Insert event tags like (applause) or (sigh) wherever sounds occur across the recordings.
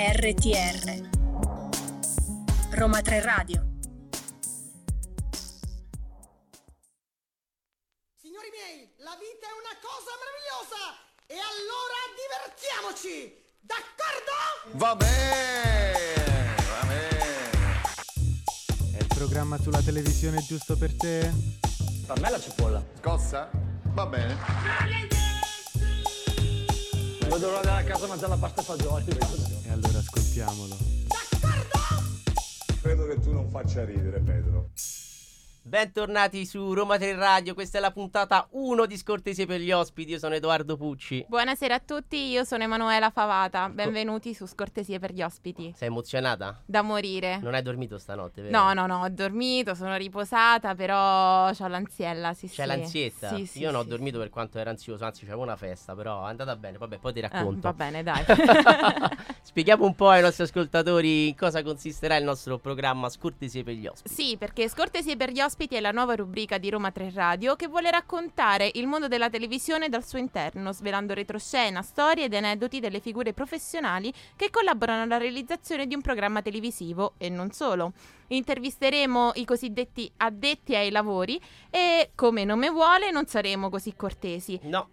RTR Roma 3 Radio Signori miei, la vita è una cosa meravigliosa e allora divertiamoci! D'accordo? Va bene, va bene. È il programma sulla televisione giusto per te? Per me la cipolla. Scossa? Va bene. Non vedo l'ora a casa a mangiare la pasta e fagioli. Allora ascoltiamolo. Credo che tu non faccia ridere, Pedro. Bentornati su Roma 3 Radio, questa è la puntata 1 di Scortesie per gli ospiti, io sono Edoardo Pucci. Buonasera a tutti, io sono Emanuela Favata, benvenuti su Scortesie per gli ospiti. Sei emozionata? Da morire. Non hai dormito stanotte, vero? No, no, no, ho dormito, sono riposata, però ho l'ansiella, sì, C'è sì. l'ansietta? Sì, sì, Io non ho sì, dormito per quanto ero ansioso, anzi c'avevo una festa, però è andata bene, vabbè, poi ti sì. Eh, racconto. va bene, dai. (laughs) Spieghiamo un po' ai nostri ascoltatori in cosa consisterà il nostro programma Scortesie per gli ospiti. Sì, perché Scortesie per gli ospiti è la nuova rubrica di Roma 3 Radio che vuole raccontare il mondo della televisione dal suo interno, svelando retroscena, storie ed aneddoti delle figure professionali che collaborano alla realizzazione di un programma televisivo e non solo. Intervisteremo i cosiddetti addetti ai lavori e, come nome vuole, non saremo così cortesi. No,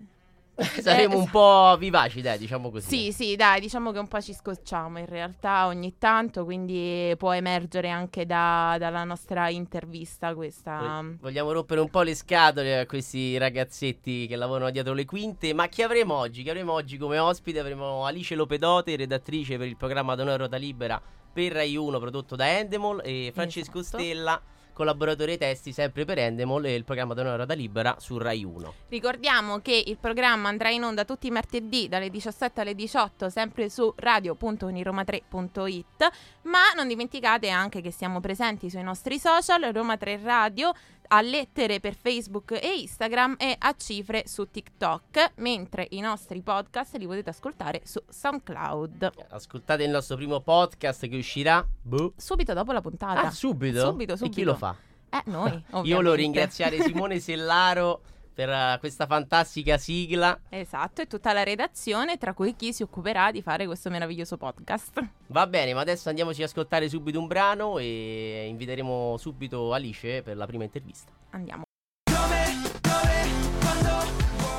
(laughs) saremo un po' vivaci, dai, diciamo così. Sì, sì, dai, diciamo che un po' ci scocciamo in realtà ogni tanto, quindi può emergere anche da- dalla nostra intervista questa. Vog- Vogliamo rompere un po' le scatole a questi ragazzetti che lavorano dietro le quinte. Ma chi avremo oggi? Chi avremo oggi come ospite? Avremo Alice Lopedote, redattrice per il programma Donore Rota Libera per Rai 1 prodotto da Endemol e Francesco Esatto. Stella, collaboratore ai testi sempre per Endemol e il programma Donore Rota Libera su Rai 1. Ricordiamo che il programma andrà in onda tutti i martedì dalle 17 alle 18, sempre su radio.uniroma3.it, ma non dimenticate anche che siamo presenti sui nostri social, Roma 3 Radio, a lettere per Facebook e Instagram e a cifre su TikTok, mentre i nostri podcast li potete ascoltare su SoundCloud. Ascoltate il nostro primo podcast che uscirà boh. Subito dopo la puntata. Ah, subito? Subito, E chi subito. lo fa? Eh, noi, (laughs) Io volevo ringraziare Simone (laughs) Sellaro per eh, questa fantastica sigla. Esatto, e tutta la redazione, tra cui chi si occuperà di fare questo meraviglioso podcast. Va bene, ma adesso andiamoci ad ascoltare subito un brano e inviteremo subito Alice per la prima intervista. Andiamo.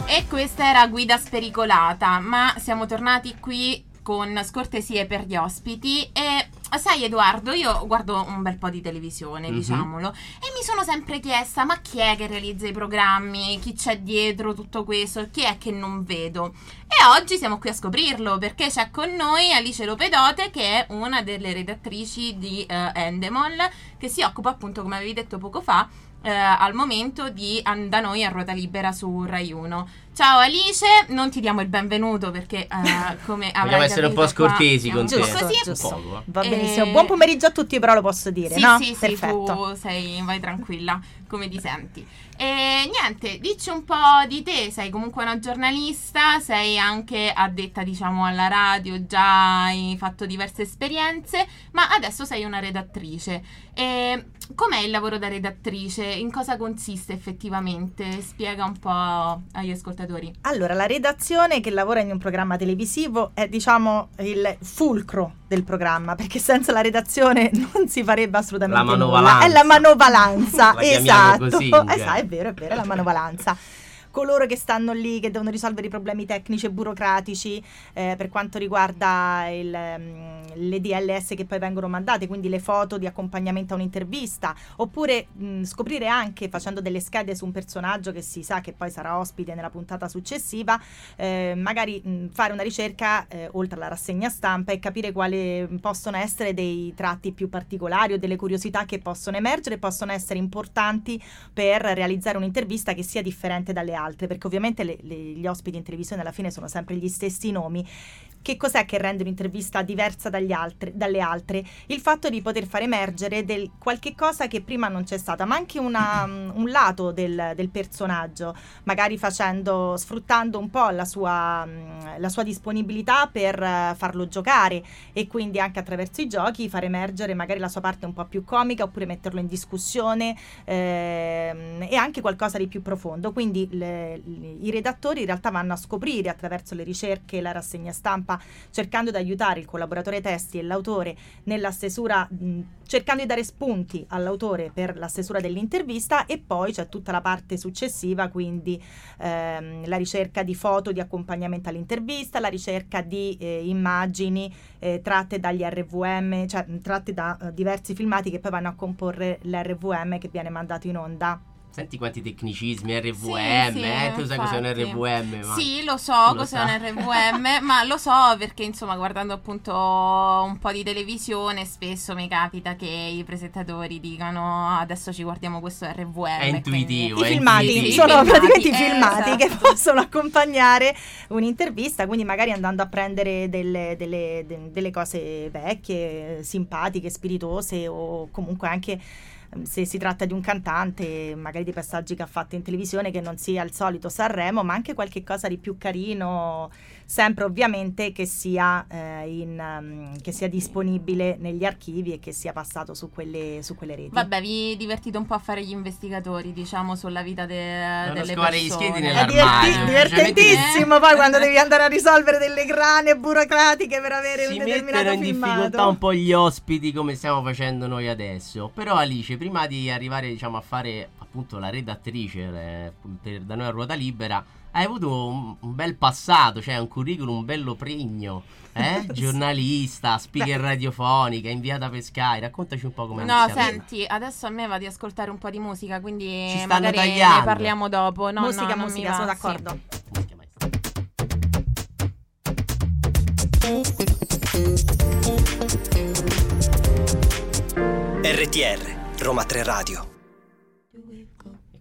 E questa era Guida Spericolata, ma siamo tornati qui con scortesie per gli ospiti e sai Edoardo, io guardo un bel po' di televisione, Mhm. diciamolo, e mi sono sempre chiesta ma chi è che realizza i programmi, chi c'è dietro tutto questo, chi è che non vedo. E oggi siamo qui a scoprirlo perché c'è con noi Alice Lopedote che è una delle redattrici di eh, Endemol che si occupa appunto, come avevi detto poco fa, eh, al momento di an- da noi a ruota libera su Rai 1. Ciao Alice, non ti diamo il benvenuto perché eh, (laughs) come avrai Vogliamo essere un po' qua scortesi siamo con te. giusto Così, giusto. Un po', eh. Va benissimo. Buon pomeriggio a tutti, però lo posso dire, sì, no? sì, sì, Perfetto. tu sei, vai tranquilla, come ti senti. E niente, dici un po' di te, sei comunque una giornalista, sei anche addetta diciamo alla radio, già hai fatto diverse esperienze, ma adesso sei una redattrice. E com'è il lavoro da redattrice? In cosa consiste effettivamente? Spiega un po' agli ascoltatori. Allora, la redazione che lavora in un programma televisivo è, diciamo, il fulcro del programma, perché senza la redazione (laughs) non si farebbe assolutamente La nulla. È la manovalanza, La esatto. così, Esatto, cioè. è vero, è vero, è la manovalanza. Coloro che stanno lì, che devono risolvere i problemi tecnici e burocratici eh, per quanto riguarda il, ehm, le DLS che poi vengono mandate, quindi le foto di accompagnamento a un'intervista, oppure mh, scoprire anche facendo delle schede su un personaggio che si sa che poi sarà ospite nella puntata successiva, eh, magari mh, fare una ricerca eh, oltre alla rassegna stampa e capire quali possono essere dei tratti più particolari o delle curiosità che possono emergere e possono essere importanti per realizzare un'intervista che sia differente dalle altre, perché ovviamente le- le- gli ospiti in televisione alla fine sono sempre gli stessi nomi. Che cos'è che rende un'intervista diversa altri- dalle altre? Il fatto di poter far emergere del qualche cosa che prima non c'è stata, ma anche una- un lato del, del personaggio, magari facendo, sfruttando un po' la sua, mh, la sua disponibilità per eh, farlo giocare e quindi anche attraverso i giochi far emergere magari la sua parte un po' più comica oppure metterlo in discussione ehm, e anche qualcosa di più profondo. Quindi le- le- i redattori in realtà vanno a scoprire attraverso le ricerche, la rassegna stampa cercando di aiutare il collaboratore testi e l'autore nella stesura, mh, cercando di dare spunti all'autore per la stesura dell'intervista e poi c'è tutta la parte successiva, quindi ehm, la ricerca di foto di accompagnamento all'intervista, la ricerca di eh, immagini eh, tratte dagli RVM, cioè tratte da eh, diversi filmati che poi vanno a comporre l'RVM che viene mandato in onda. Senti quanti tecnicismi, RVM, Sì, sì, eh? Tu sai cos'è un. RVM? Ma... Sì, lo so Lo cos'è sa. un RVM, (laughs) ma lo so perché insomma guardando appunto un po' di televisione spesso mi capita che i presentatori dicano "Ah, adesso ci guardiamo questo RVM. È quindi- intuitivo. I è filmati intuitivo. Sono filmati, praticamente i eh, filmati che esatto. possono accompagnare un'intervista, quindi magari andando a prendere delle, delle- de- delle cose vecchie, simpatiche, spiritose o comunque anche se si tratta di un cantante, magari di passaggi che ha fatto in televisione che non sia il solito Sanremo, ma anche qualche cosa di più carino, sempre ovviamente che sia, eh, in, ehm, che sia disponibile negli archivi e che sia passato su quelle, su quelle reti. Vabbè, vi divertite un po' a fare gli investigatori, diciamo, sulla vita de- Non delle scovare gli persone. schedi È nell'armadio. diverti- Cioè, divertentissimo poi quando devi andare a risolvere delle grane burocratiche per avere si un mettono determinato in difficoltà filmato. un po' gli ospiti come stiamo facendo noi adesso. Però Alice, prima di arrivare diciamo a fare appunto la redattrice eh, per da noi a ruota libera, hai avuto un, un bel passato, cioè un curriculum bello pregno, eh? (laughs) Sì. Giornalista, speaker radiofonica, inviata per Sky. Raccontaci un po' come è No, senti, adesso a me va di ascoltare un po' di musica, quindi Ci stanno magari tagliando. ne parliamo dopo. No, musica, no, musica, sono sì. d'accordo. Maestra. RTR, Roma 3 Radio.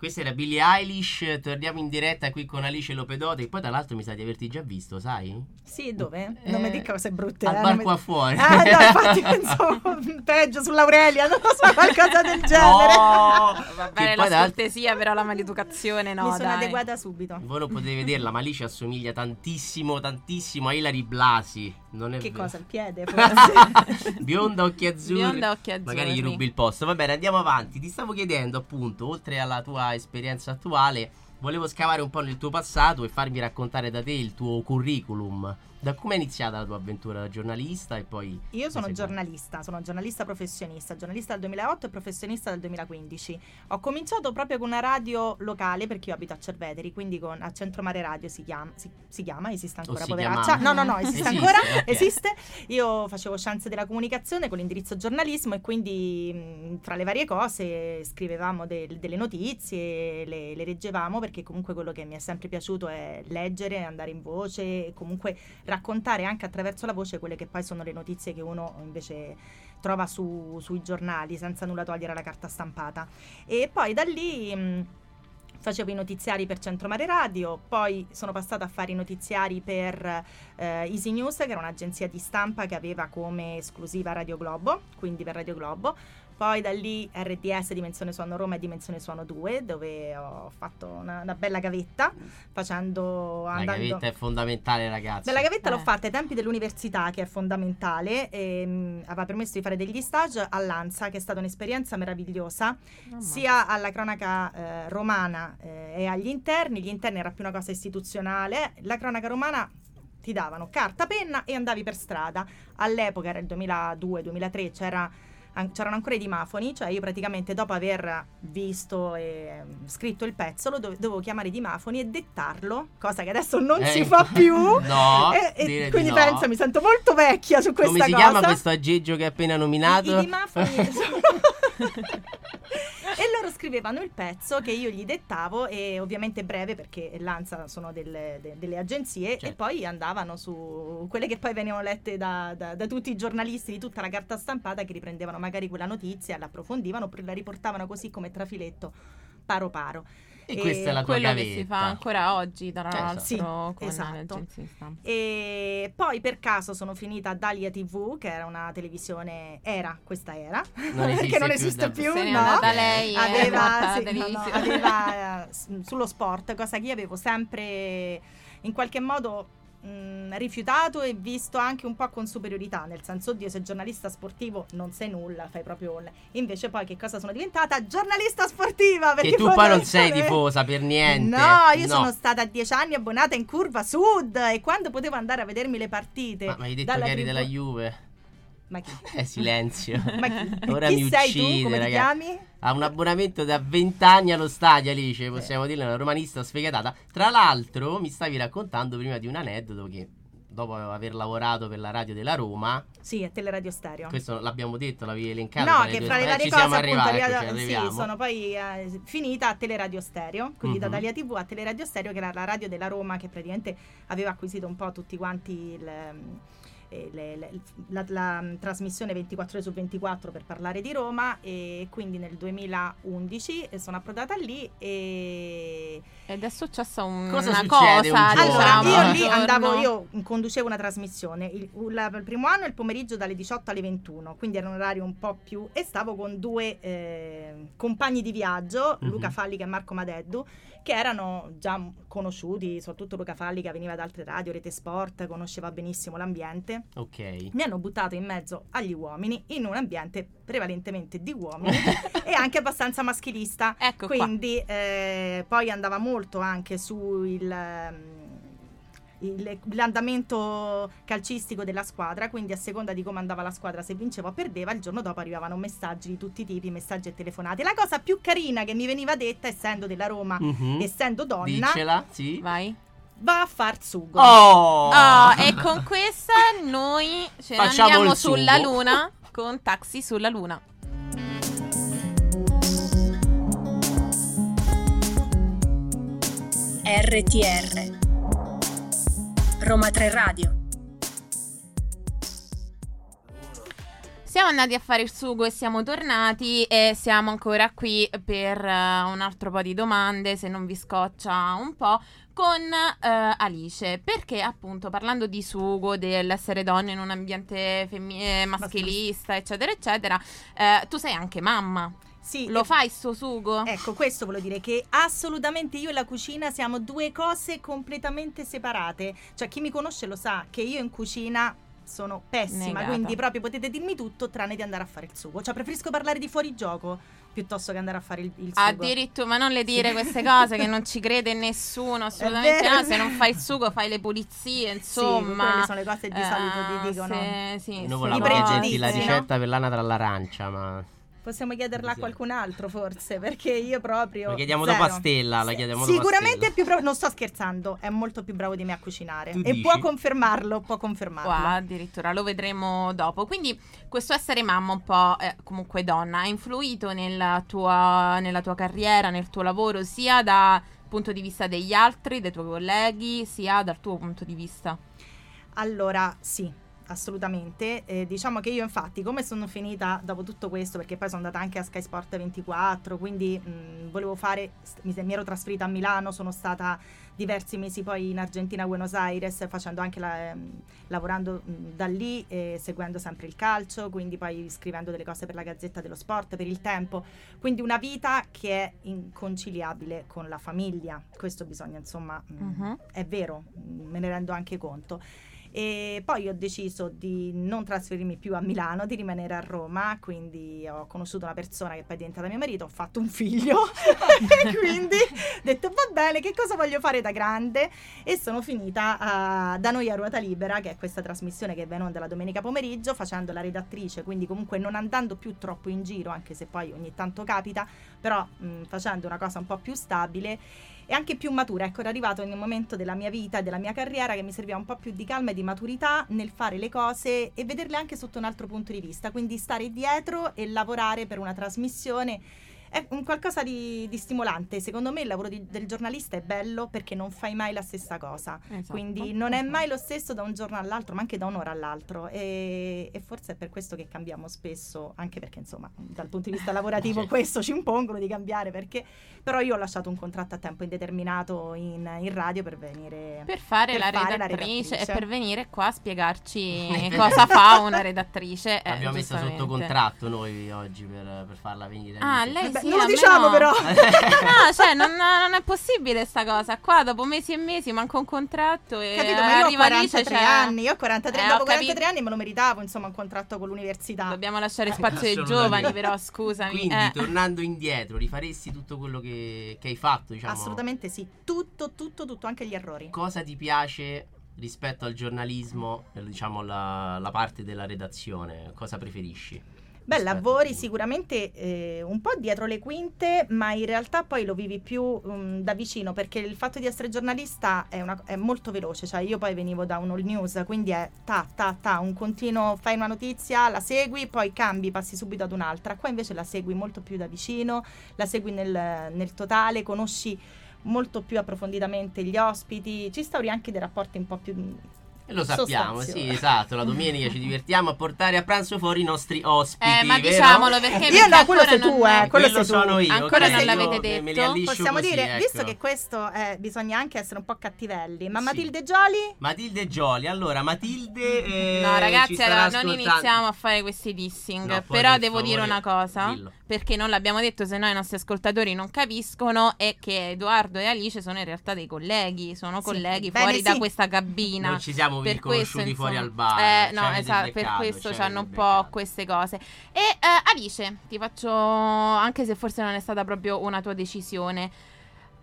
Questa era Billie Eilish, torniamo in diretta qui con Alice Lopedote, e poi tra l'altro mi sa di averti già visto, sai? Sì, dove? Eh, non mi dica cose brutte. Al eh, bar non mi- qua fuori. Ah, no, infatti (laughs) pensavo peggio sull'Aurelia, non lo so, qualcosa del genere. No! Va Che bene poi la scortesia, però la maleducazione no, Mi sono dai. adeguata subito. Voi non potete vederla, ma Alice assomiglia tantissimo, tantissimo a Ilari Blasi. Non è Che vero. cosa? Il piede? (laughs) forse? Bionda, occhi azzurri. Bionda, occhi azzurri. Magari gli rubi il posto. Va bene, andiamo avanti. Ti stavo chiedendo, appunto, oltre alla tua esperienza attuale, volevo scavare un po' nel tuo passato e farmi raccontare da te il tuo curriculum. Da come è iniziata la tua avventura da giornalista e poi... Io sono giornalista, sono giornalista professionista, giornalista dal 2008 e professionista dal 2015. Ho cominciato proprio con una radio locale perché io abito a Cerveteri, quindi con, a Centromare Radio si chiama, si, si chiama, esiste ancora, poveraccia. No, no, no, esiste, Esiste, ancora, (laughs) ok. esiste. Io facevo scienze della comunicazione con l'indirizzo giornalismo e quindi mh, tra le varie cose scrivevamo del- delle notizie, le, le leggevamo perché comunque quello che mi è sempre piaciuto è leggere, andare in voce e comunque raccontare anche attraverso la voce quelle che poi sono le notizie che uno invece trova su- sui giornali senza nulla togliere alla carta stampata. E poi da lì mh, facevo i notiziari per Centromare Radio, poi sono passata a fare i notiziari per eh, Easy News, che era un'agenzia di stampa che aveva come esclusiva Radio Globo, quindi per Radio Globo. Poi da lì RDS Dimensione Suono Roma e Dimensione Suono 2, dove ho fatto una, una bella gavetta, facendo... La andando... gavetta è fondamentale, ragazzi. Bella gavetta l'ho Eh. fatta ai tempi dell'università, che è fondamentale, e mh, aveva permesso di fare degli stage all'ANSA, che è stata un'esperienza meravigliosa, sia alla cronaca eh, romana eh, e agli interni. Gli interni era più una cosa istituzionale, la cronaca romana ti davano carta, penna e andavi per strada. All'epoca era il 2002-2003, c'era an- c'erano ancora i dimafoni, cioè io praticamente dopo aver visto e mm, scritto il pezzo lo dove- dovevo chiamare i dimafoni e dettarlo, cosa che adesso non Eh, si fa più. (laughs) No, E- e quindi no. penso, mi sento molto vecchia su questa Come si cosa. chiama questo aggeggio che hai appena nominato? I, i dimafoni (laughs) sono- (laughs) (laughs) e loro scrivevano il pezzo che io gli dettavo e ovviamente breve perché l'ANSA sono delle, de- delle agenzie Certo. e poi andavano su quelle che poi venivano lette da, da- da tutti i giornalisti di tutta la carta stampata che riprendevano magari quella notizia, la approfondivano, poi la riportavano così come trafiletto paro paro. E questa è la tua Quello gavetta. che si fa ancora oggi, tra Esatto. l'altro, Sì, con esatto. E poi per caso sono finita a Dalia TV, che era una televisione, era, questa era, Non (laughs) esiste che non più esiste da- più, n'è no? lei e morta aveva, sì, no, no, televisione. aveva eh, sullo sport, cosa che io avevo sempre in qualche modo mh, rifiutato e visto anche un po' con superiorità, nel senso, oddio, sei giornalista sportivo non sei nulla, fai proprio un... Invece poi che cosa sono diventata? Giornalista sportiva! Perché tu poi non sei tifosa per niente. No, io sono stata dieci anni abbonata in Curva Sud e quando potevo andare a vedermi le partite... Ma mi hai detto che eri tribù- della Juve. Ma chi? Eh, silenzio. (laughs) Ma chi? Ora Chi mi sei tu? uccide, Come ti chiami? Ha un abbonamento da 20 anni allo stadio, Alice, possiamo dirle, una romanista sfegatata. Tra l'altro, mi stavi raccontando prima di un aneddoto che dopo aver lavorato per la radio della Roma, Sì, è Teleradio Stereo. questo l'abbiamo detto, l'avevi elencato. No, che fra le eh, varie cose siamo appunto arrivati, arrivato- ecco, sì, sono poi eh, finita a Teleradio Stereo, quindi da Mhm. Dalia TV a Teleradio Stereo che era la radio della Roma che praticamente aveva acquisito un po' tutti quanti il, ehm, eh, le- le- la, la, mm, trasmissione 24 ore su 24 per parlare di Roma e quindi nel 2011 eh, sono approdata lì e Ed è successa un- Cosa una succede un cosa. giorno? allora, io un lì andavo, io conducevo una trasmissione. Il, il- il primo anno il pomeriggio dalle 18 alle 21, quindi era un orario un po' più. E stavo con due eh, compagni di viaggio, Mhm. Luca Falli e Marco Madeddu, che erano già conosciuti, soprattutto Luca Falli che veniva da altre radio, Rete Sport, conosceva benissimo l'ambiente. Ok. Mi hanno buttato in mezzo agli uomini in un ambiente prevalentemente di uomini (laughs) e anche abbastanza maschilista. Ecco qua. Quindi eh, poi andava molto anche su il, l'andamento calcistico della squadra, quindi a seconda di come andava la squadra, se vinceva o perdeva, il giorno dopo arrivavano messaggi di tutti i tipi, messaggi e telefonate. La cosa più carina che mi veniva detta, essendo della Roma, Mhm. essendo donna, Diccela, sì. Vai. va a far sugo. Oh! Oh, e con questa noi ce ne Facciamo andiamo sugo. sulla luna con Taxi sulla luna. RTR Roma 3 Radio Siamo andati a fare il sugo e siamo tornati e siamo ancora qui per eh, un altro po' di domande, se non vi scoccia un po', con eh, Alice. Perché appunto parlando di sugo, dell'essere donna in un ambiente femmi- eh, maschilista, eccetera, eccetera, eh, tu sei anche mamma. Sì, Lo e- fai sto sugo? Ecco, questo volevo dire che assolutamente io e la cucina siamo due cose completamente separate. Cioè, chi mi conosce lo sa che io in cucina sono pessima, Negata. quindi proprio potete dirmi tutto tranne di andare a fare il sugo. Cioè, preferisco parlare di fuorigioco piuttosto che andare a fare il, il sugo. Addirittura, ma non le dire queste (laughs) cose che non ci crede nessuno, assolutamente no. è Se non fai il sugo, fai le pulizie, insomma. quelle sono le cose che di solito ti Eh, dicono. Sì, sì, Noi sì, volevamo I chiederti la no? ricetta per l'anatra all'arancia, ma Possiamo chiederla a qualcun altro, forse, perché io proprio. la chiediamo zero. dopo a Stella, la chiediamo Sicuramente è più bravo. Non sto scherzando, è molto più bravo di me a cucinare. Tu e dici? può confermarlo, può confermarlo. Qua, addirittura lo vedremo dopo. Quindi questo essere mamma un po' eh, comunque donna ha influito nella tua, nella tua carriera, nel tuo lavoro, sia dal punto di vista degli altri, dei tuoi colleghi, sia dal tuo punto di vista. Allora, sì, assolutamente. Eh, diciamo che io infatti, come sono finita dopo tutto questo, perché poi sono andata anche a Sky Sport 24, quindi mh, volevo fare, mi, mi ero trasferita a Milano, sono stata diversi mesi poi in Argentina, a Buenos Aires, facendo anche la, ehm, lavorando mh, da lì, e seguendo sempre il calcio, quindi poi scrivendo delle cose per la Gazzetta dello Sport, per il tempo. Quindi una vita che è inconciliabile con la famiglia. Questo bisogna, insomma, Mhm. è vero, me ne rendo anche conto. E poi ho deciso di non trasferirmi più a Milano, di rimanere a Roma, quindi ho conosciuto una persona che poi è diventata mio marito, ho fatto un figlio (laughs) (laughs) e quindi ho detto va bene, che cosa voglio fare da grande? E sono finita a- da noi a Ruota Libera, che è questa trasmissione che va in onda la domenica pomeriggio, facendo la redattrice, quindi comunque non andando più troppo in giro, anche se poi ogni tanto capita, però mh, facendo una cosa un po' più stabile e anche più matura. Ecco, era arrivato in un momento della mia vita e della mia carriera che mi serviva un po' più di calma e di maturità nel fare le cose e vederle anche sotto un altro punto di vista. Quindi stare dietro e lavorare per una trasmissione è un qualcosa di, di stimolante. Secondo me il lavoro di- del giornalista è bello perché non fai mai la stessa cosa. Esatto. Quindi non è mai lo stesso da un giorno all'altro, ma anche da un'ora all'altro. E, e forse è per questo che cambiamo spesso, anche perché insomma dal punto di vista (laughs) lavorativo questo ci impongono di cambiare. Perché però io ho lasciato un contratto a tempo indeterminato in, in radio per venire Per fare, per la, fare la redattrice, e redattrice. per venire qua a spiegarci (laughs) cosa fa una redattrice. eh, L'abbiamo messa sotto contratto noi oggi per, per farla venire. Ah, lei Sì, non lo diciamo no. però. (laughs) no, cioè, non, non è possibile sta cosa. Qua dopo mesi e mesi manco un contratto e Capito, ma io ho arriva Alice, 43 cioè- anni, io ho 43, Eh, ho dopo capito. 43 anni me lo meritavo, insomma, un contratto con l'università. Dobbiamo lasciare spazio ai giovani, però scusami. Quindi, eh. tornando indietro, rifaresti tutto quello che, che hai fatto, diciamo. Assolutamente sì, tutto, tutto, tutto, anche gli errori. Cosa ti piace rispetto al giornalismo, eh, diciamo la, la parte della redazione? Cosa preferisci? Beh, rispetto lavori sicuramente eh, un po' dietro le quinte, ma in realtà poi lo vivi più um, da vicino perché il fatto di essere giornalista è, una- è molto veloce. Cioè, io poi venivo da un all news, quindi è ta ta ta, un continuo, fai una notizia, la segui, poi cambi, passi subito ad un'altra. Qua invece la segui molto più da vicino, la segui nel, nel totale, conosci molto più approfonditamente gli ospiti, ci instauri anche dei rapporti un po' più E lo sappiamo, sì, esatto. La domenica ci divertiamo a portare a pranzo fuori i nostri ospiti. Eh, ma vero? diciamolo perché Io no, quello sei tu, eh, quello sei tu. sono io. Ancora ok, non l'avete detto? Possiamo così, dire, ecco. visto che questo eh, bisogna anche essere un po' cattivelli, ma Sì. Matilde Gioli? Matilde Gioli, allora Matilde eh, No, ragazzi, allora non iniziamo a fare questi dissing. No, però per devo dire favore, una cosa: dillo. perché non l'abbiamo detto, se no i nostri ascoltatori non capiscono. È che Edoardo e Alice sono in realtà dei colleghi. Sono Sì. colleghi Bene, fuori da sì. questa cabina. Non ci siamo per conosciuti questo, fuori insomma. al bar. Eh, ci no, esatto, per questo ci c'hanno avete un po' queste cose. E eh, Alice, ti faccio, anche se forse non è stata proprio una tua decisione.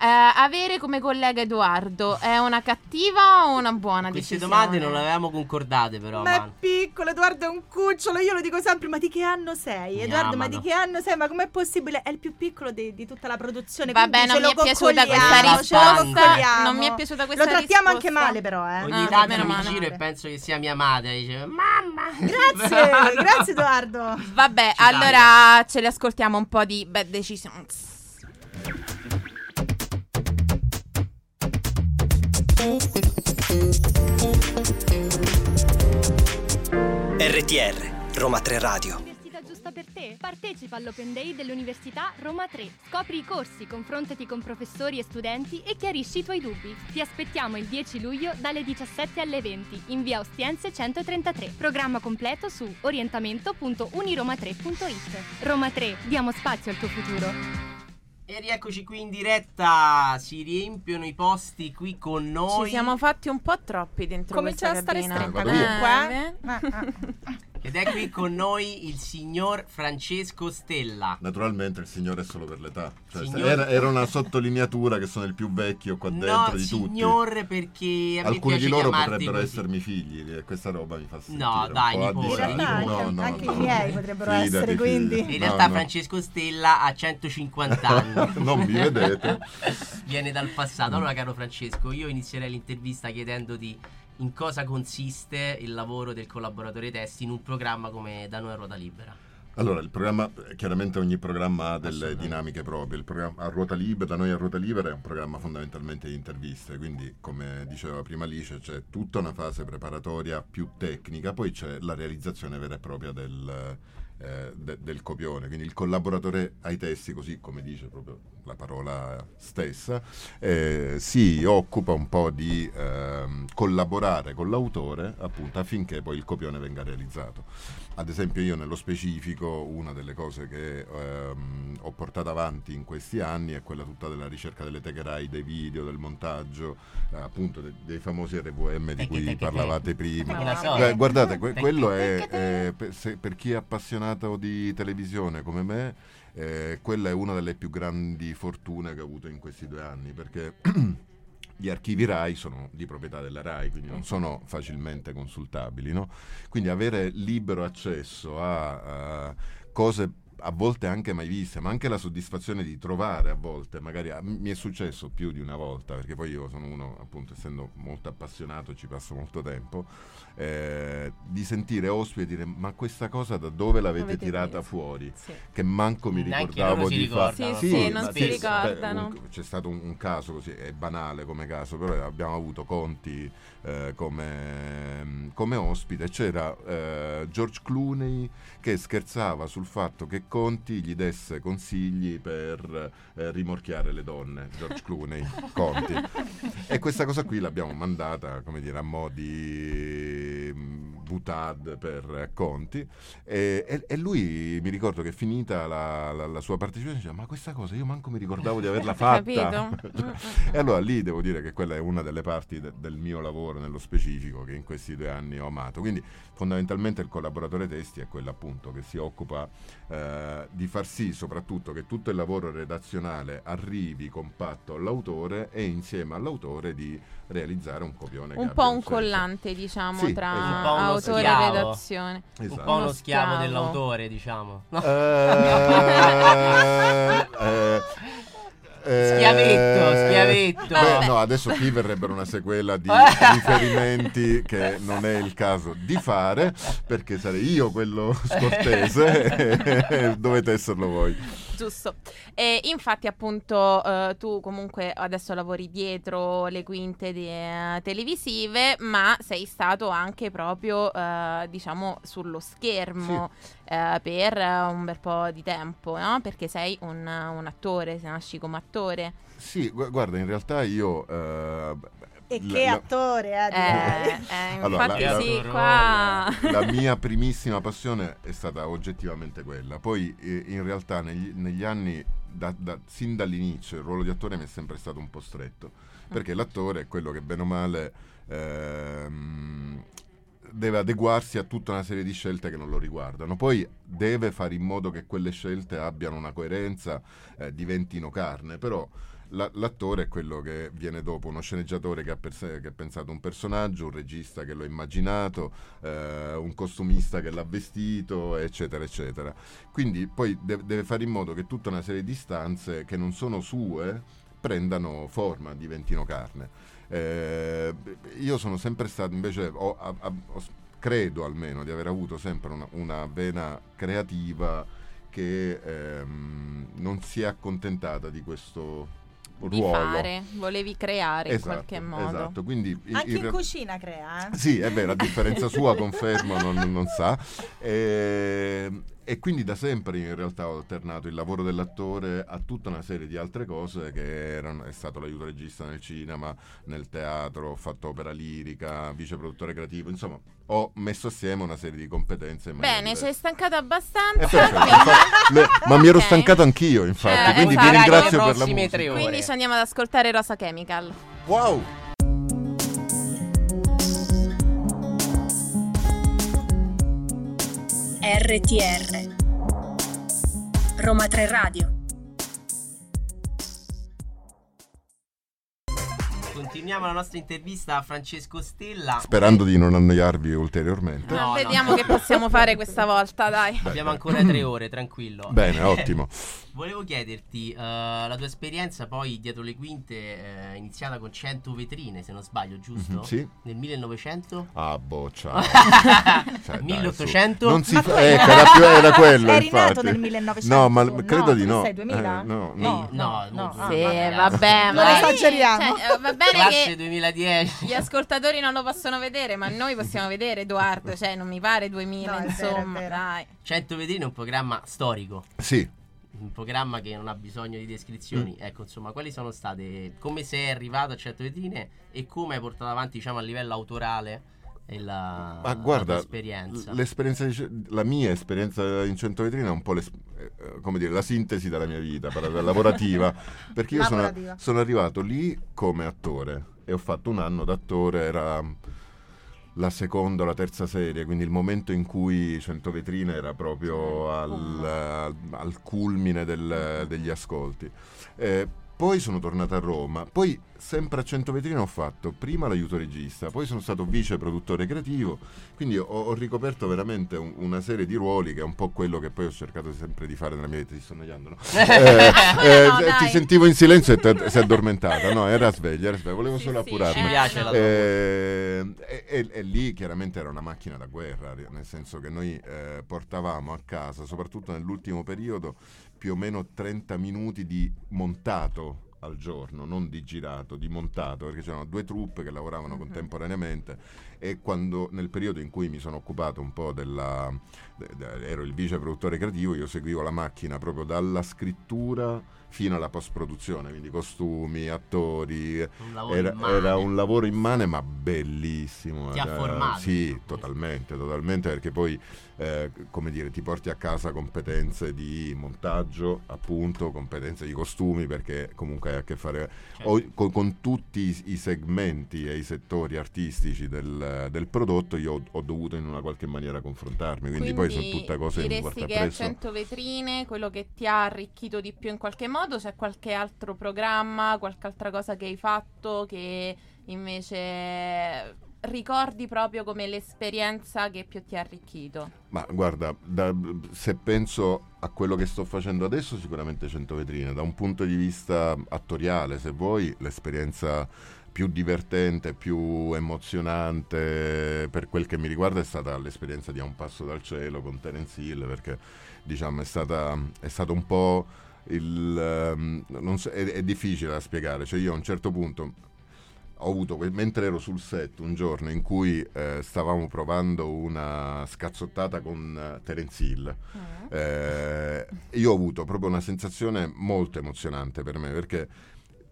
Eh, avere come collega Edoardo è una cattiva o una buona Queste decisione? domande non le avevamo concordate, però. Ma è man. piccolo, Edoardo è un cucciolo, io lo dico sempre, ma di che anno sei? Mi Edoardo, ma di che anno sei? Ma com'è possibile? È il più piccolo di, di tutta la produzione. Vabbè, non mi è piaciuta questa risposta. Non mi è piaciuta questa Lo trattiamo risposta. anche male però, eh. Ogni Ah, tanto mi male. giro e penso che sia mia madre. Dice, mamma. (laughs) Grazie, (laughs) grazie Edoardo. Vabbè, Ci allora ce le ascoltiamo un po' di Bad Decisions. RTR, Roma 3 Radio. Giusta per te? Partecipa all'Open Day dell'Università Roma 3. Scopri i corsi, confrontati con professori e studenti e chiarisci i tuoi dubbi. Ti aspettiamo il 10 luglio dalle 17 alle 20 in via Ostiense 133. Programma completo su orientamento.uniroma3.it. Roma 3, diamo spazio al tuo futuro. E rieccoci qui in diretta. Si riempiono i posti qui con noi. Ci siamo fatti un po' troppi dentro Comincia a questa stare stretta io. comunque. Eh, eh. Ed è qui con noi il signor Francesco Stella. Naturalmente il signore è solo per l'età. Cioè, Signor- era, era una sottolineatura che sono il più vecchio qua dentro No, di tutti. signor, perché Alcuni piace di loro potrebbero così. essermi figli e questa roba mi fa sentire No, un dai, In realtà nipoti. anche, No, no, anche no. i miei potrebbero Fidati, essere, quindi... In No, realtà no. Francesco Stella ha 150 (laughs) anni. non mi vedete. Viene dal passato. Allora, caro Francesco, io inizierei l'intervista chiedendoti in cosa consiste il lavoro del collaboratore testi in un programma come Da Noi a Ruota Libera. Allora, il programma, chiaramente ogni programma ha delle dinamiche proprie. Il programma a ruota libera, da noi a ruota libera, è un programma fondamentalmente di interviste, quindi come diceva prima Alice c'è tutta una fase preparatoria più tecnica, poi c'è la realizzazione vera e propria del, eh, de- del copione, quindi il collaboratore ai testi, così come dice proprio la parola stessa, eh, si occupa un po' di ehm, collaborare con l'autore appunto affinché poi il copione venga realizzato. Ad esempio io nello specifico una delle cose che ehm, ho portato avanti in questi anni è quella tutta della ricerca delle techerai, dei video, del montaggio, eh, appunto de- dei famosi RVM di cui parlavate prima. Eh, guardate, que- quello è eh, per, se- per chi è appassionato di televisione come me, eh, quella è una delle più grandi fortune che ho avuto in questi due anni perché (clears throat) gli archivi RAI sono di proprietà della RAI, quindi non sono facilmente consultabili. no? Quindi avere libero accesso a, a cose a volte anche mai viste, ma anche la soddisfazione di trovare a volte, magari a- mi è successo più di una volta, perché poi io sono uno, appunto, essendo molto appassionato, ci passo molto tempo, eh, di sentire ospiti e dire ma questa cosa da dove l'avete Avete tirata preso?" fuori? Sì. Che manco mi ricordavo di fare. ricordano. Sì, sì, non si spesso, beh, ricordano. un- c'è stato un, un caso così, è banale come caso, però abbiamo avuto Conti eh, come, come ospite. C'era eh, George Clooney che scherzava sul fatto che Conti gli desse consigli per eh, rimorchiare le donne. George Clooney, (laughs) Conti. E questa cosa qui l'abbiamo mandata, come dire, a mo' di Butad per Conti e, e- e lui mi ricordo che finita la, la- la sua partecipazione diceva ma questa cosa io manco mi ricordavo di averla (laughs) fatta. (laughs) E allora lì devo dire che quella è una delle parti de- del mio lavoro nello specifico che in questi due anni ho amato. Quindi fondamentalmente il collaboratore testi è quello appunto che si occupa eh, di far sì soprattutto che tutto il lavoro redazionale arrivi compatto all'autore e insieme all'autore di realizzare un copione Un po' un senso. collante, diciamo, Sì, tra esatto. Un autore e redazione. Un Esatto. po' uno schiavo schiavo. dell'autore, diciamo. No. Eh, (laughs) eh, eh, Schiavetto, schiavetto. Beh, no, adesso qui verrebbero una sequela di Eh. (laughs) riferimenti che non è il caso di fare, perché sarei io quello scortese (laughs) e dovete esserlo voi. Giusto. E infatti, appunto, eh, tu comunque adesso lavori dietro le quinte di- eh, televisive, ma sei stato anche proprio, eh, diciamo, sullo schermo eh, per eh, un bel po' di tempo, no? Perché sei un, un attore, se nasci come attore. Sì, gu- guarda, in realtà io... E la- che attore, eh, Eh, eh, (laughs) Allora, infatti, la- sì, la- qua. la mia primissima passione è stata oggettivamente quella. Poi eh, in realtà negli, negli anni, da- da- sin dall'inizio, il ruolo di attore mi è sempre stato un po' stretto. Perché l'attore è quello che bene o male ehm, deve adeguarsi a tutta una serie di scelte che non lo riguardano. Poi deve fare in modo che quelle scelte abbiano una coerenza, eh, diventino carne. Però la- l'attore è quello che viene dopo, uno sceneggiatore che ha, perse- che ha pensato un personaggio, un regista che lo ha immaginato, eh, un costumista che l'ha vestito, eccetera, eccetera. Quindi poi de- deve fare in modo che tutta una serie di stanze che non sono sue prendano forma, diventino carne. Eh, io sono sempre stato invece, ho- ho- ho- credo almeno di aver avuto sempre una, una vena creativa che ehm, non si è accontentata di questo ruolo. fare, volevi creare in Esatto, qualche modo. Esatto, quindi in- Anche in in cucina crea, eh? sì, è vero, a differenza sua, confermo, non, non sa. (laughs) E, e quindi da sempre in realtà ho alternato il lavoro dell'attore a tutta una serie di altre cose che erano, è stato l'aiuto regista nel cinema, nel teatro, ho fatto opera lirica, viceproduttore creativo, insomma, ho messo assieme una serie di competenze. Bene, ci hai stancato Eh, abbastanza. perfetto, infatti, le- ma mi ero stancato anch'io, infatti, Eh, quindi vi ringrazio per la musica. Quindi ci andiamo ad ascoltare Rosa Chemical. Wow! RTR Roma 3 Radio Continuiamo la nostra intervista a Francesco Stella. Sperando di non annoiarvi ulteriormente. No, no. Vediamo che possiamo fare questa volta, dai. Abbiamo ancora tre ore, tranquillo. Bene, ottimo. (laughs) Volevo chiederti, eh, la tua esperienza poi dietro le quinte è iniziata con 100 vetrine, se non sbaglio, giusto? Mhm, sì. Nel 1900? Ah, ciao. (laughs) Cioè, dai, 1800? su. Non si fa- ecco, era, più, era quello, Eri infatti. nato nel 1900? No, ma No, credo di no. sei 2000? Eh, no, No. no. no, no, no, ah, Sì, vabbè, vabbè, Non ma esageriamo. Cioè, eh, va bene Classe che 2010. gli ascoltatori non lo possono vedere, ma noi possiamo vedere, Edoardo. Cioè, non mi pare 2000, No, insomma, vero. dai. 100 vetrine è un programma storico. Sì, Un programma che non ha bisogno di descrizioni. Mm. Ecco, insomma, quali sono state. Come sei arrivato a 100 vetrine e come hai portato avanti, diciamo, a livello autorale e la, ma la guarda, tua esperienza. l'esperienza di- la mia esperienza in 100 vetrine è un po' l'es- eh, come dire, la sintesi della mia vita (laughs) lavorativa, perché io sono, Lavorativa. sono arrivato lì come attore e ho fatto un anno d'attore, era la seconda o la terza serie, quindi il momento in cui 100 vetrine era proprio al, al- al culmine del- degli ascolti. Eh, poi sono tornato a Roma, poi sempre a 100 vetrine ho fatto prima l'aiuto regista, poi sono stato vice produttore creativo, quindi ho, ho ricoperto veramente un- una serie di ruoli che è un po' quello che poi ho cercato sempre di fare nella mia vita. Ti sto annoiando, no? (laughs) Eh, eh, no, ti sentivo in silenzio e te- sei addormentata, no? Era sveglia, era sveglia, volevo Sì, solo sì, appurarmi. Ci piace la Eh, e, e- e lì chiaramente era una macchina da guerra, nel senso che noi eh, portavamo a casa, soprattutto nell'ultimo periodo, più o meno 30 minuti di montato al giorno, non di girato, di montato, perché c'erano due truppe che lavoravano contemporaneamente e quando nel periodo in cui mi sono occupato un po' della de- de- ero il vice produttore creativo, io seguivo la macchina proprio dalla scrittura fino alla post produzione, quindi costumi, attori, Un era, era un lavoro immane ma bellissimo. Ti ha formato. Sì, totalmente, totalmente, perché poi, eh, come dire, ti porti a casa competenze di montaggio, appunto, competenze di costumi, perché comunque hai a che fare Certo. o- con, con tutti i, i segmenti e i settori artistici del, del prodotto, io ho, ho dovuto in una qualche maniera confrontarmi, quindi, poi sono tutte cose che mi diresti porta che appresso. 100 vetrine, quello che ti ha arricchito di più in qualche modo, c'è qualche altro programma, qualche altra cosa che hai fatto che invece ricordi proprio come l'esperienza che più ti ha arricchito? Ma guarda, da- se penso a quello che sto facendo adesso, sicuramente 100 vetrine. Da un punto di vista attoriale, se vuoi, l'esperienza più divertente, più emozionante per quel che mi riguarda è stata l'esperienza di A un passo dal cielo con Terence Hill, perché diciamo è, stata, è stato un po' il... non so- è, è difficile da spiegare, cioè io a un certo punto ho avuto, mentre ero sul set un giorno in cui eh, stavamo provando una scazzottata con eh, Terence Hill, eh, io ho avuto proprio una sensazione molto emozionante per me perché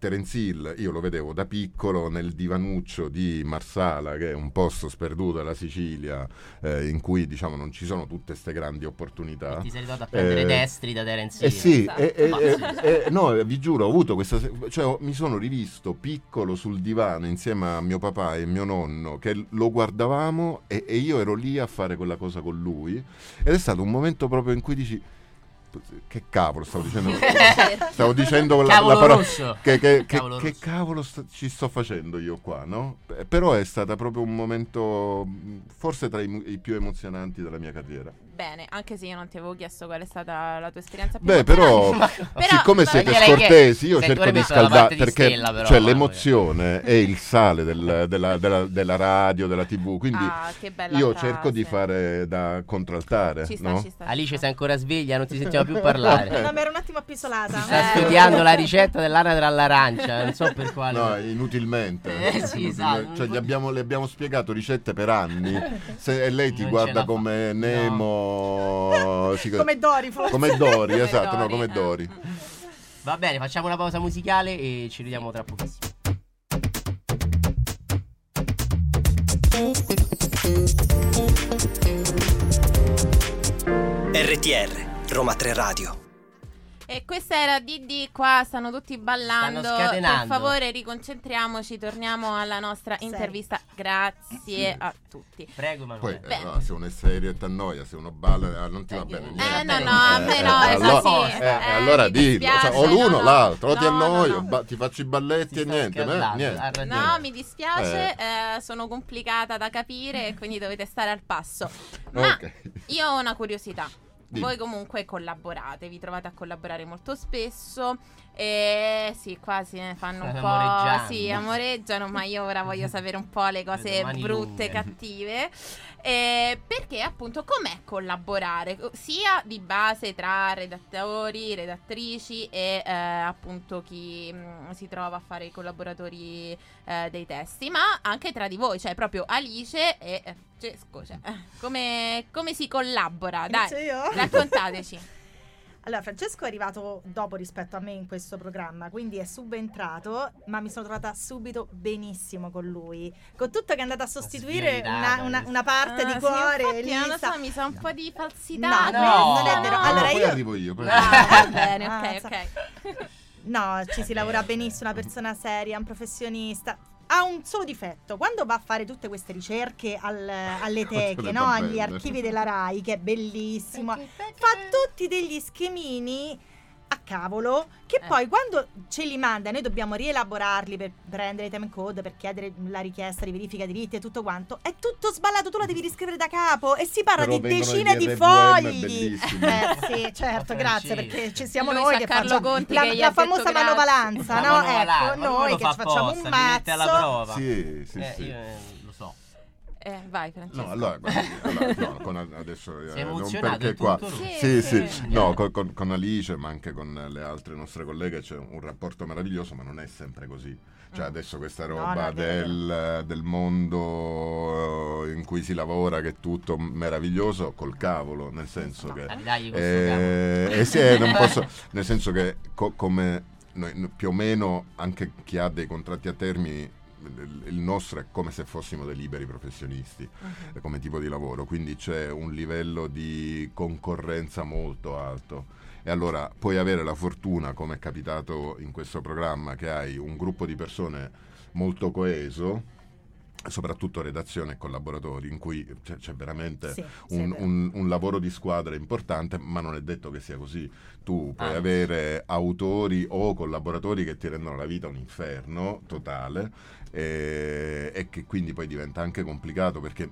Terence Hill io lo vedevo da piccolo nel divanuccio di Marsala che è un posto sperduto della Sicilia eh, in cui diciamo non ci sono tutte queste grandi opportunità Ti sei ritrovato a prendere Eh, destri da Terence eh Hill. sì, Esatto. eh, eh, eh, eh, no, eh, vi giuro, ho avuto questa. Cioè, ho- mi sono rivisto piccolo sul divano insieme a mio papà e mio nonno, che lo guardavamo e, e io ero lì a fare quella cosa con lui. Ed è stato un momento proprio in cui dici. Che cavolo stavo dicendo? (laughs) stavo dicendo la, la parola. Che, che- che- Cavolo che rosso. cavolo sta- ci sto facendo io qua, no? Però è stato proprio un momento, forse tra i, i più emozionanti della mia carriera. Bene, anche se io non ti avevo chiesto qual è stata la tua esperienza più Beh, però. (laughs) Però- siccome siete scortesi, io cerco di scaldare di perché stella, però, cioè, l'emozione è il sale del- della, della- della radio, della tv. Quindi Ah, che io frase. cerco di fare da contraltare. Ci sta, no? ci sta. Alice sei ancora sveglia, non ti sentiamo più parlare. No, mi ero un attimo appisolata. Sta Eh. studiando la ricetta dell'anatra all'arancia, non so per quale. No, inutilmente. Eh, sì, Inutilmente. esatto. Cioè, gli abbiamo, le abbiamo spiegato ricette per anni se- e lei ti Non guarda come No. Nemo. (laughs) sì, Come Dori, forse. come Dori, Come esatto, no, Dory, come eh. Dori. Va bene, facciamo una pausa musicale e ci vediamo tra pochissimo. RTR, Roma 3 Radio. E questa era Diddy, qua stanno tutti ballando. Stanno scatenando. Per favore, riconcentriamoci, torniamo alla nostra Serio. intervista. Grazie a tutti. Prego, Poi, Emanuele. eh, no, se uno è serio e ti annoia, se uno balla, eh, non ti va Eh, bene. eh, niente. Eh, no, no, a eh, me Eh, no, è allora, così. eh, Eh, allora dillo, cioè, o l'uno no, o no. l'altro, o ti No, no, annoio, no. ba- ti faccio i balletti Si e niente, niente. No, mi dispiace, eh, sono complicata da capire quindi dovete stare al passo. Ma Ok. io ho una curiosità. Dimmi. Voi comunque collaborate, vi trovate a collaborare molto spesso e sì, qua si ne fanno un (laughs) po', sì, amoreggiano, ma io ora voglio (laughs) sapere un po' le cose Le brutte, cattive. Eh, perché appunto com'è collaborare sia di base tra redattori, redattrici e eh, appunto chi mh, si trova a fare i collaboratori eh, dei testi, ma anche tra di voi, cioè proprio Alice e eh, Francesco, cioè, eh, come, come si collabora? Dai, raccontateci. (laughs) Allora, Francesco è arrivato dopo rispetto a me in questo programma, quindi è subentrato, ma mi sono trovata subito benissimo con lui. Con tutto che è andata a sostituire una, una- una parte Ah, di sì, cuore. infatti, non lo so, mi sa un po' di falsità. No, no, non è vero. no. Allora poi io arrivo io. poi Ah, va (laughs) bene, Ah, ok, sa- ok. No, ci si lavora benissimo, una persona seria, un professionista. Ha un solo difetto, quando va a fare tutte queste ricerche al- alle teche, no? agli archivi della RAI, che è bellissimo, fa tutti degli schemini a cavolo che Eh. poi quando ce li manda noi dobbiamo rielaborarli per prendere i time code per chiedere la richiesta di verifica diritti e tutto quanto è tutto sballato tu la devi riscrivere da capo e si parla Però di decine di fogli eh sì (laughs) certo grazie perché ci siamo noi sa che Carlo facciamo Conti la, che la famosa grazie. manovalanza La no? manovalanza, ecco noi che fa ci facciamo un alla mazzo prova. Sì, sì, Eh, sì. io eh, vai, Francesco. No, allora, guarda, allora, no, con adesso (laughs) eh, non perché qua. Sì, Sì, sì, no, con, con- con Alice, ma anche con le altre nostre colleghe c'è un rapporto meraviglioso, ma non è sempre così. Cioè, adesso questa no, roba vero. del, del mondo eh, in cui si lavora, che è tutto meraviglioso, col cavolo, nel senso che. Dai, dai, questo cavolo. Eh, eh sì, eh, non posso, (laughs) nel senso che co- come noi- più o meno anche chi ha dei contratti a termini il- nostro è come se fossimo dei liberi professionisti eh, come tipo di lavoro, quindi c'è un livello di concorrenza molto alto. E allora puoi avere la fortuna, come è capitato in questo programma, che hai un gruppo di persone molto coeso, soprattutto redazione e collaboratori, in cui c'è, c'è veramente Sì, sì, un, un- un lavoro di squadra importante, ma non è detto che sia così. Tu puoi Anzi. avere autori o collaboratori che ti rendono la vita un inferno totale e, e che quindi poi diventa anche complicato perché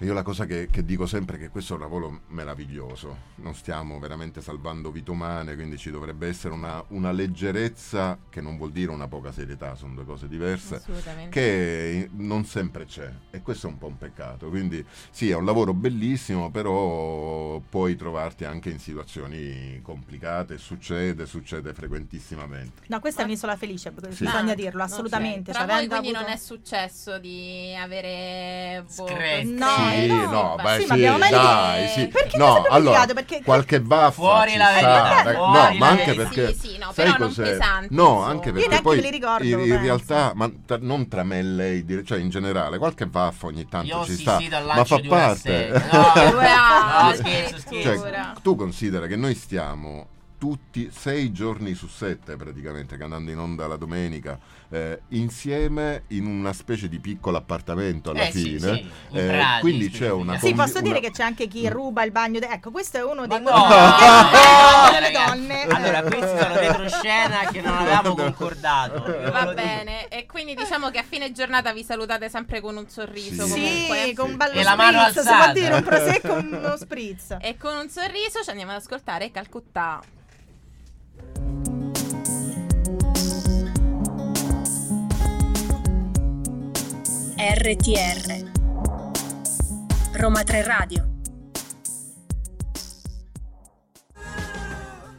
cioè io la cosa che, che dico sempre è che questo è un lavoro meraviglioso, non stiamo veramente salvando vite umane, quindi ci dovrebbe essere una, una leggerezza che non vuol dire una poca serietà, sono due cose diverse Assolutamente. che non sempre c'è e questo è un po' un peccato. Quindi sì, è un lavoro bellissimo, però puoi trovarti anche in situazioni complicate, succede, succede frequentissimamente. No, questa è un'isola felice, Sì. bisogna Ah, dirlo, assolutamente. Tra Cioè, voi quindi avuto- non è successo di avere boh, No, sì, no, no, ma beh, sì, sì, ma abbiamo mai dai, sì. Perché no, allora? Perché- qualche baffa Fuori la verità, dai, fuori no, la ma anche perché Sì, sì, no, sai però non cos'è? pesanti, no, anche perché poi me li ricordo, in, realtà, ma non tra me e lei, dire- cioè in generale, qualche baffa ogni tanto ci sta, ma fa parte. (laughs) no, scherzo, scherzo. Cioè, tu considera che noi stiamo tutti sei giorni su sette praticamente che andando in onda la domenica eh, insieme in una specie di piccolo appartamento alla Eh, sì, fine sì, in Eh, Prati, quindi c'è una Sì, convi- posso una- dire che c'è anche chi ruba il bagno. de- Ecco, questo è uno dei (laughs) no, no, delle donne. Allora, questi sono retroscena che non avevamo concordato. Va bene, e quindi diciamo che a fine giornata vi salutate sempre con un sorriso Sì. comunque. Sì, con un bello E la mano spritz, si può alzata. dire un prosecco e uno spritz. E con un sorriso ci andiamo ad ascoltare Calcutta. RTR Roma 3 Radio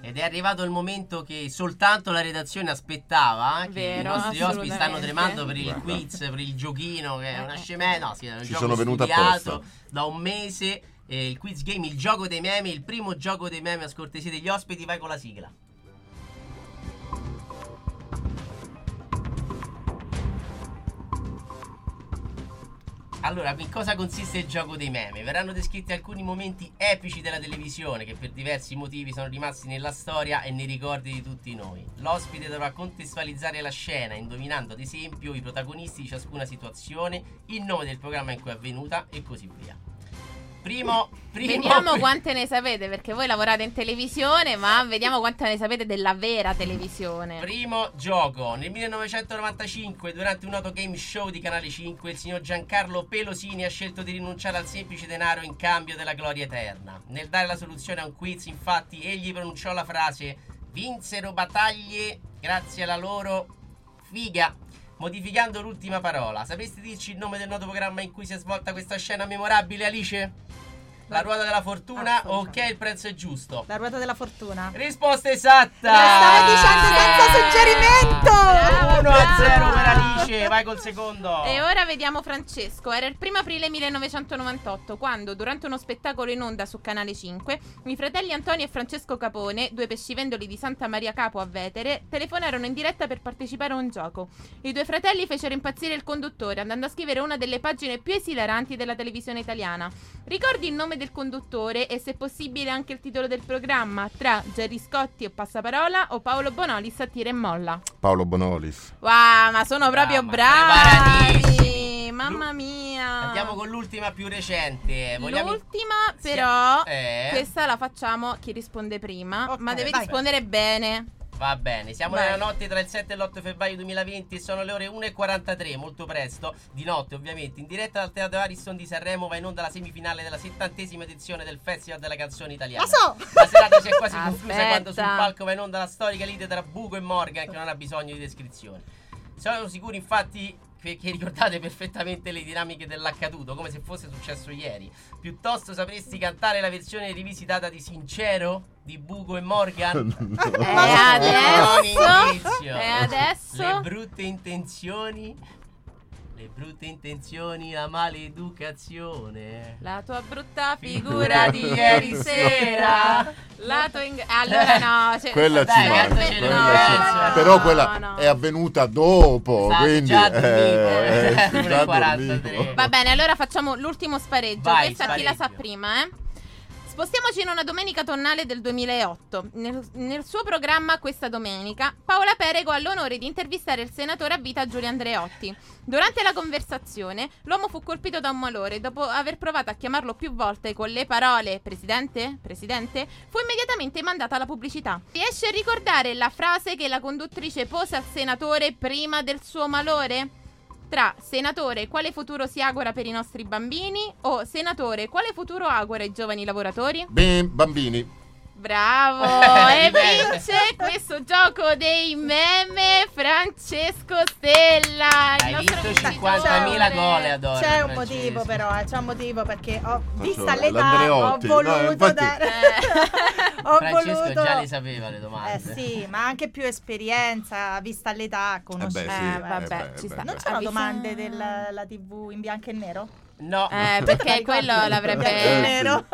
Ed è arrivato il momento che soltanto la redazione aspettava. che Vero, I nostri ospiti stanno tremando per il Guarda. quiz, per il giochino, che è una scemata. No, sì, è un Ci sono venuto apposta. da un mese. eh, il quiz game, il gioco dei meme, il primo gioco dei meme a scortesia degli ospiti. Vai con la sigla. Allora, in cosa consiste il gioco dei meme? Verranno descritti alcuni momenti epici della televisione che per diversi motivi sono rimasti nella storia e nei ricordi di tutti noi. L'ospite dovrà contestualizzare la scena, indovinando ad esempio i protagonisti di ciascuna situazione, il nome del programma in cui è avvenuta e così via. Primo, primo Vediamo quante ne sapete, perché voi lavorate in televisione, ma vediamo quante ne sapete della vera televisione. Primo gioco. Nel 1995, durante un noto game show di Canale 5, il signor Giancarlo Pelosini ha scelto di rinunciare al semplice denaro in cambio della gloria eterna. Nel dare la soluzione a un quiz, infatti, egli pronunciò la frase Vinsero battaglie grazie alla loro figa. Modificando l'ultima parola, sapresti dirci il nome del noto programma in cui si è svolta questa scena memorabile, Alice? La ruota della fortuna o che il prezzo è giusto? La ruota della fortuna. Risposta esatta! Stavo dicendo senza suggerimento! 1 a 0 per Alice, vai col secondo. E ora vediamo Francesco. Era il 1 aprile 1998 quando, durante uno spettacolo in onda su Canale 5, i fratelli Antonio e Francesco Capone, due pescivendoli di Santa Maria Capo a Vetere, telefonarono in diretta per partecipare a un gioco. I due fratelli fecero impazzire il conduttore andando a scrivere una delle pagine più esilaranti della televisione italiana. Ricordi il nome del conduttore e se possibile anche il titolo del programma tra Gerry Scotti o Passaparola o Paolo Bonolis a tira e molla. Paolo Bonolis. Wow, ma sono proprio Ah, bravi! Mamma mia! Andiamo con l'ultima più recente. Vogliamo... L'ultima, Sì. però, Eh. questa la facciamo chi risponde prima, Ok, ma deve vai. rispondere bene. Va bene, siamo Vai. nella notte tra il 7 e l'8 febbraio 2020 e sono le ore 1.43, molto presto, di notte ovviamente, in diretta dal Teatro Ariston di Sanremo va in onda la semifinale della settantesima edizione del Festival della canzone italiana. La so! La serata si è quasi (laughs) conclusa quando sul palco va in onda la storica lite tra Buco e Morgan che non ha bisogno di descrizioni. Sono sicuri infatti che, che ricordate perfettamente le dinamiche dell'accaduto, come se fosse successo ieri. Piuttosto sapresti cantare la versione rivisitata di Sincero di Buco e Morgan? (laughs) E Buon adesso... inizio. E adesso... Le brutte intenzioni. Le brutte intenzioni, la maleducazione. La tua brutta figura di ieri sera. La tua ing- allora no, cioè- Quella dai, ci manca, no, ci- no, però quella no. è avvenuta dopo, Esatto, quindi già eh, eh, sì, già 1:43. dormivo. Va bene, allora facciamo l'ultimo spareggio. Vai, Questa chi la sa spareggio. prima, eh? Spostiamoci in una domenica tonale del 2008. Nel, nel suo programma questa domenica, Paola Perego ha l'onore di intervistare il senatore a vita Giulio Andreotti. Durante la conversazione, l'uomo fu colpito da un malore. Dopo aver provato a chiamarlo più volte con le parole Presidente? Presidente? Fu immediatamente mandata alla pubblicità. Riesce a ricordare la frase che la conduttrice pose al senatore prima del suo malore? Tra senatore, quale futuro si augura per i nostri bambini? O senatore, quale futuro augura ai giovani lavoratori? Beh, bambini. Bravo! (laughs) e vince questo gioco dei meme Francesco Stella. il Hai nostro vinto vincitore. 50.000 gol, adoro. C'è un Francesco. motivo però, eh, c'è un motivo perché ho, vista l'età, ho l'Andreotti. No, voluto infatti- dare... Eh, (laughs) ho Francesco voluto... già le sapeva le Eh domande. sì, ma anche più esperienza, vista l'età, conoscenza. Eh beh, sì, Eh, eh, vabbè, beh, ci beh, sta. Non c'erano domande della TV in bianco e nero? No. Eh, perché quello e l'avrebbe... nero.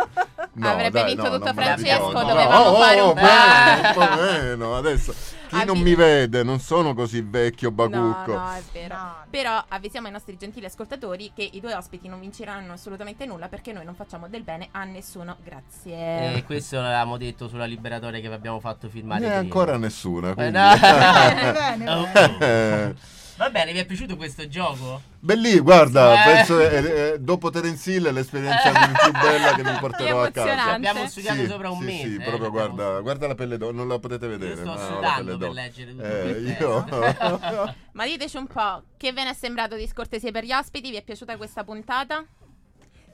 No, Avrebbe dai, vinto no, tutto non Francesco, ricordo. dovevamo No, fare oh, un beh, po'. (laughs) po' meno, adesso chi non Avvi- mi vede non sono così vecchio No, bacucco. no, è vero. No. Però avvisiamo i nostri gentili ascoltatori che i due ospiti non vinceranno assolutamente nulla perché noi non facciamo del bene a nessuno. Grazie. E questo l'avevamo detto sulla liberatoria che vi abbiamo fatto. Ne è prima. ancora nessuna. Eh, quindi- no. (laughs) Bene, bene, (laughs) Eh, Va bene, vi è piaciuto questo gioco? Bellì, guarda, Eh. penso eh, eh, dopo Terence Hill è l'esperienza (laughs) più bella che mi porterò a casa. Abbiamo studiato Sì, sopra un sì, mese. Sì, eh, proprio guarda, guarda la pelle d'oca, non la potete vedere. Io sto ma la sudando per leggere tutto Eh, io... (laughs) (laughs) Ma diteci un po', che ve ne è sembrato di scortesie per gli ospiti? Vi è piaciuta questa puntata?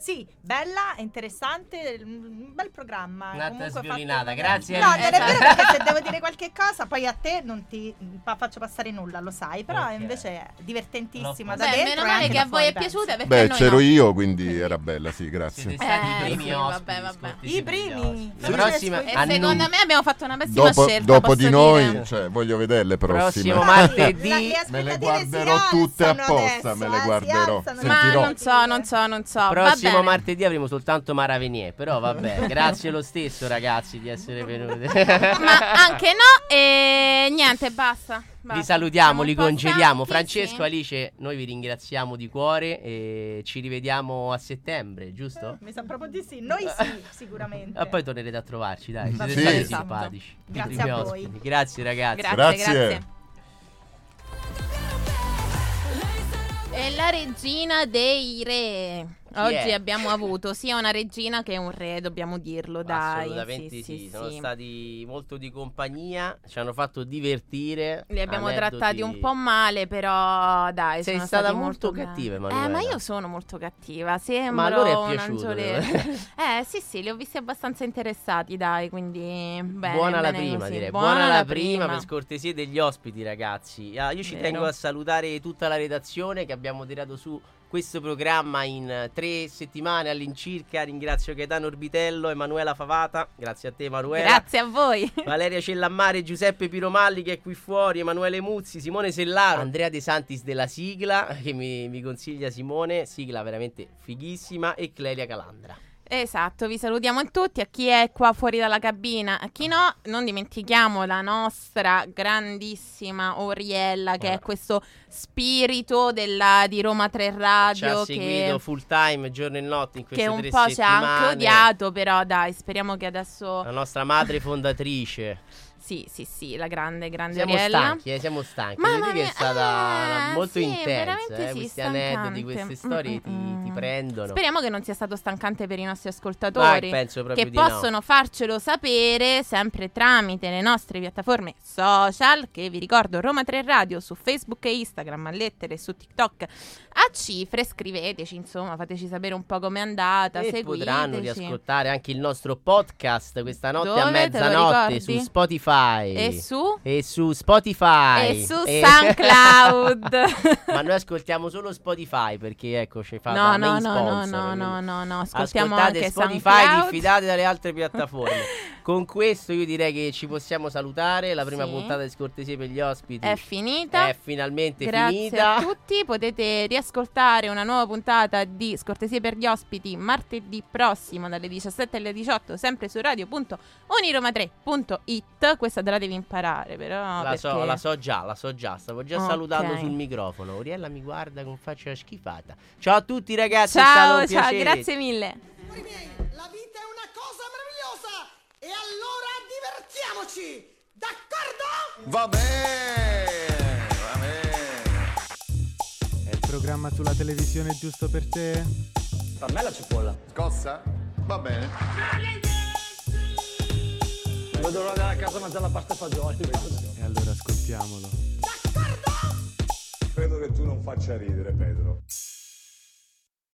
Sì, bella, interessante, un bel programma. Comunque sviolinata, grazie, No, non è vero perché se devo dire qualche cosa, poi a te non ti pa- faccio passare nulla, lo sai, però Ok. invece è divertentissima da Beh, dentro meno male che a voi è piaciuta perché Beh, c'ero no. io, quindi era bella, sì, grazie. Siete stati Eh, i primi sì, ospiti. vabbè, vabbè. I primi. La prossima E E annu- secondo me abbiamo fatto una pessima Dopo, scelta. dopo posso di dire. noi, cioè, voglio vedere le prossime. Prossimo (laughs) martedì. Me le guarderò tutte apposta, me le eh, guarderò. Ma Sentirò. non so, non so, non so. Prossimo bene. martedì avremo soltanto Mara Venier. Però vabbè, (laughs) grazie lo stesso, ragazzi, di essere venuti. Ma anche no. E niente, basta. basta. Vi salutiamo, Siamo li congediamo. Francesco, sì. Alice, noi vi ringraziamo di cuore e ci rivediamo a settembre, giusto? Mi sa proprio di sì, noi sì, sicuramente. E poi tornerete a trovarci, dai. Siete bene. stati Sì. simpatici. Grazie a voi. ospiti. Grazie, ragazzi. Grazie, Grazie. grazie. È la regina dei re. Oggi è? abbiamo avuto sia una regina che un re, dobbiamo dirlo, dai. Assolutamente sì, sì, sono sì. stati molto di compagnia, ci hanno fatto divertire. Li abbiamo aneddoti- trattati un po' male, però dai, Sei sono stata molto belli. cattiva, Eh, Emanuela. ma io sono molto cattiva, sembro Ma allora è un piaciuto, devo- (laughs) eh, sì, sì, li ho visti abbastanza interessati, dai, quindi bene, Buona la bene prima, così. direi. Buona, la prima, per scortesia degli ospiti, ragazzi. Ah, io ci Vero. tengo a salutare tutta la redazione che abbiamo tirato su questo programma in eh, tre settimane all'incirca. Ringrazio Gaetano Orbitello, Emanuela Favata. Grazie a te, Emanuela. Grazie a voi. (laughs) Valeria Cellammare, Giuseppe Piromalli che è qui fuori, Emanuele Muzzi, Simone Sellaro, Andrea De Santis della sigla (laughs) che mi, mi consiglia Simone, sigla veramente fighissima e Clelia Calandra. Esatto, vi salutiamo tutti, a chi è qua fuori dalla cabina, a chi no, non dimentichiamo la nostra grandissima Oriella che Ah. è questo spirito della, di Roma 3 Ci ha Radio seguito che, full time giorno e notte in queste che un po' ci ha anche odiato, però dai, speriamo che adesso... La nostra madre fondatrice. Sì, sì, sì, la grande, grande Siamo Oriella. stanchi, eh, siamo stanchi. Mamma Vedi che è stata eh, molto sì, intensa. eh, sì, questi aneddoti, queste storie ti, Mm-mm. ti prendono. Speriamo che non sia stato stancante per i nostri ascoltatori. penso proprio che di no. possono farcelo sapere sempre tramite le nostre piattaforme social che vi ricordo Roma 3 Radio su Facebook e Instagram a lettere su TikTok a cifre scriveteci insomma fateci sapere un po' com'è andata E seguiteci potranno riascoltare anche il nostro podcast questa notte a Dove? Lo mezzanotte su Spotify. e su E su Spotify. e su SoundCloud (laughs) Ma noi ascoltiamo solo Spotify perché ecco ci fa no no no no no no no no ascoltiamo Ascoltate anche Spotify, SoundCloud diffidate dalle altre (laughs) piattaforme. Con questo io direi che ci possiamo salutare. La prima Sì. puntata di scortesie per gli ospiti È finita. è finalmente Grazie finita. a tutti, potete riascoltare una nuova puntata di Scortesie per gli ospiti martedì prossimo dalle 17 alle 18 sempre su radio.oniroma3.it questa te la devi imparare però La so, perché- la so già, la so già. Stavo già Ok. salutando sul microfono. Oriella mi guarda con faccia schifata. Ciao a tutti, ragazzi. è stato Ciao, un ciao, piacere. grazie mille. La vita è una cosa meravigliosa e allora divertiamoci! D'accordo? Va bene. Programma sulla televisione giusto per te? Per me la cipolla. Scossa? Va bene. L'ora di andare a casa a mangiare la pasta e fagioli. E allora ascoltiamolo. Credo che tu non faccia ridere, Pedro.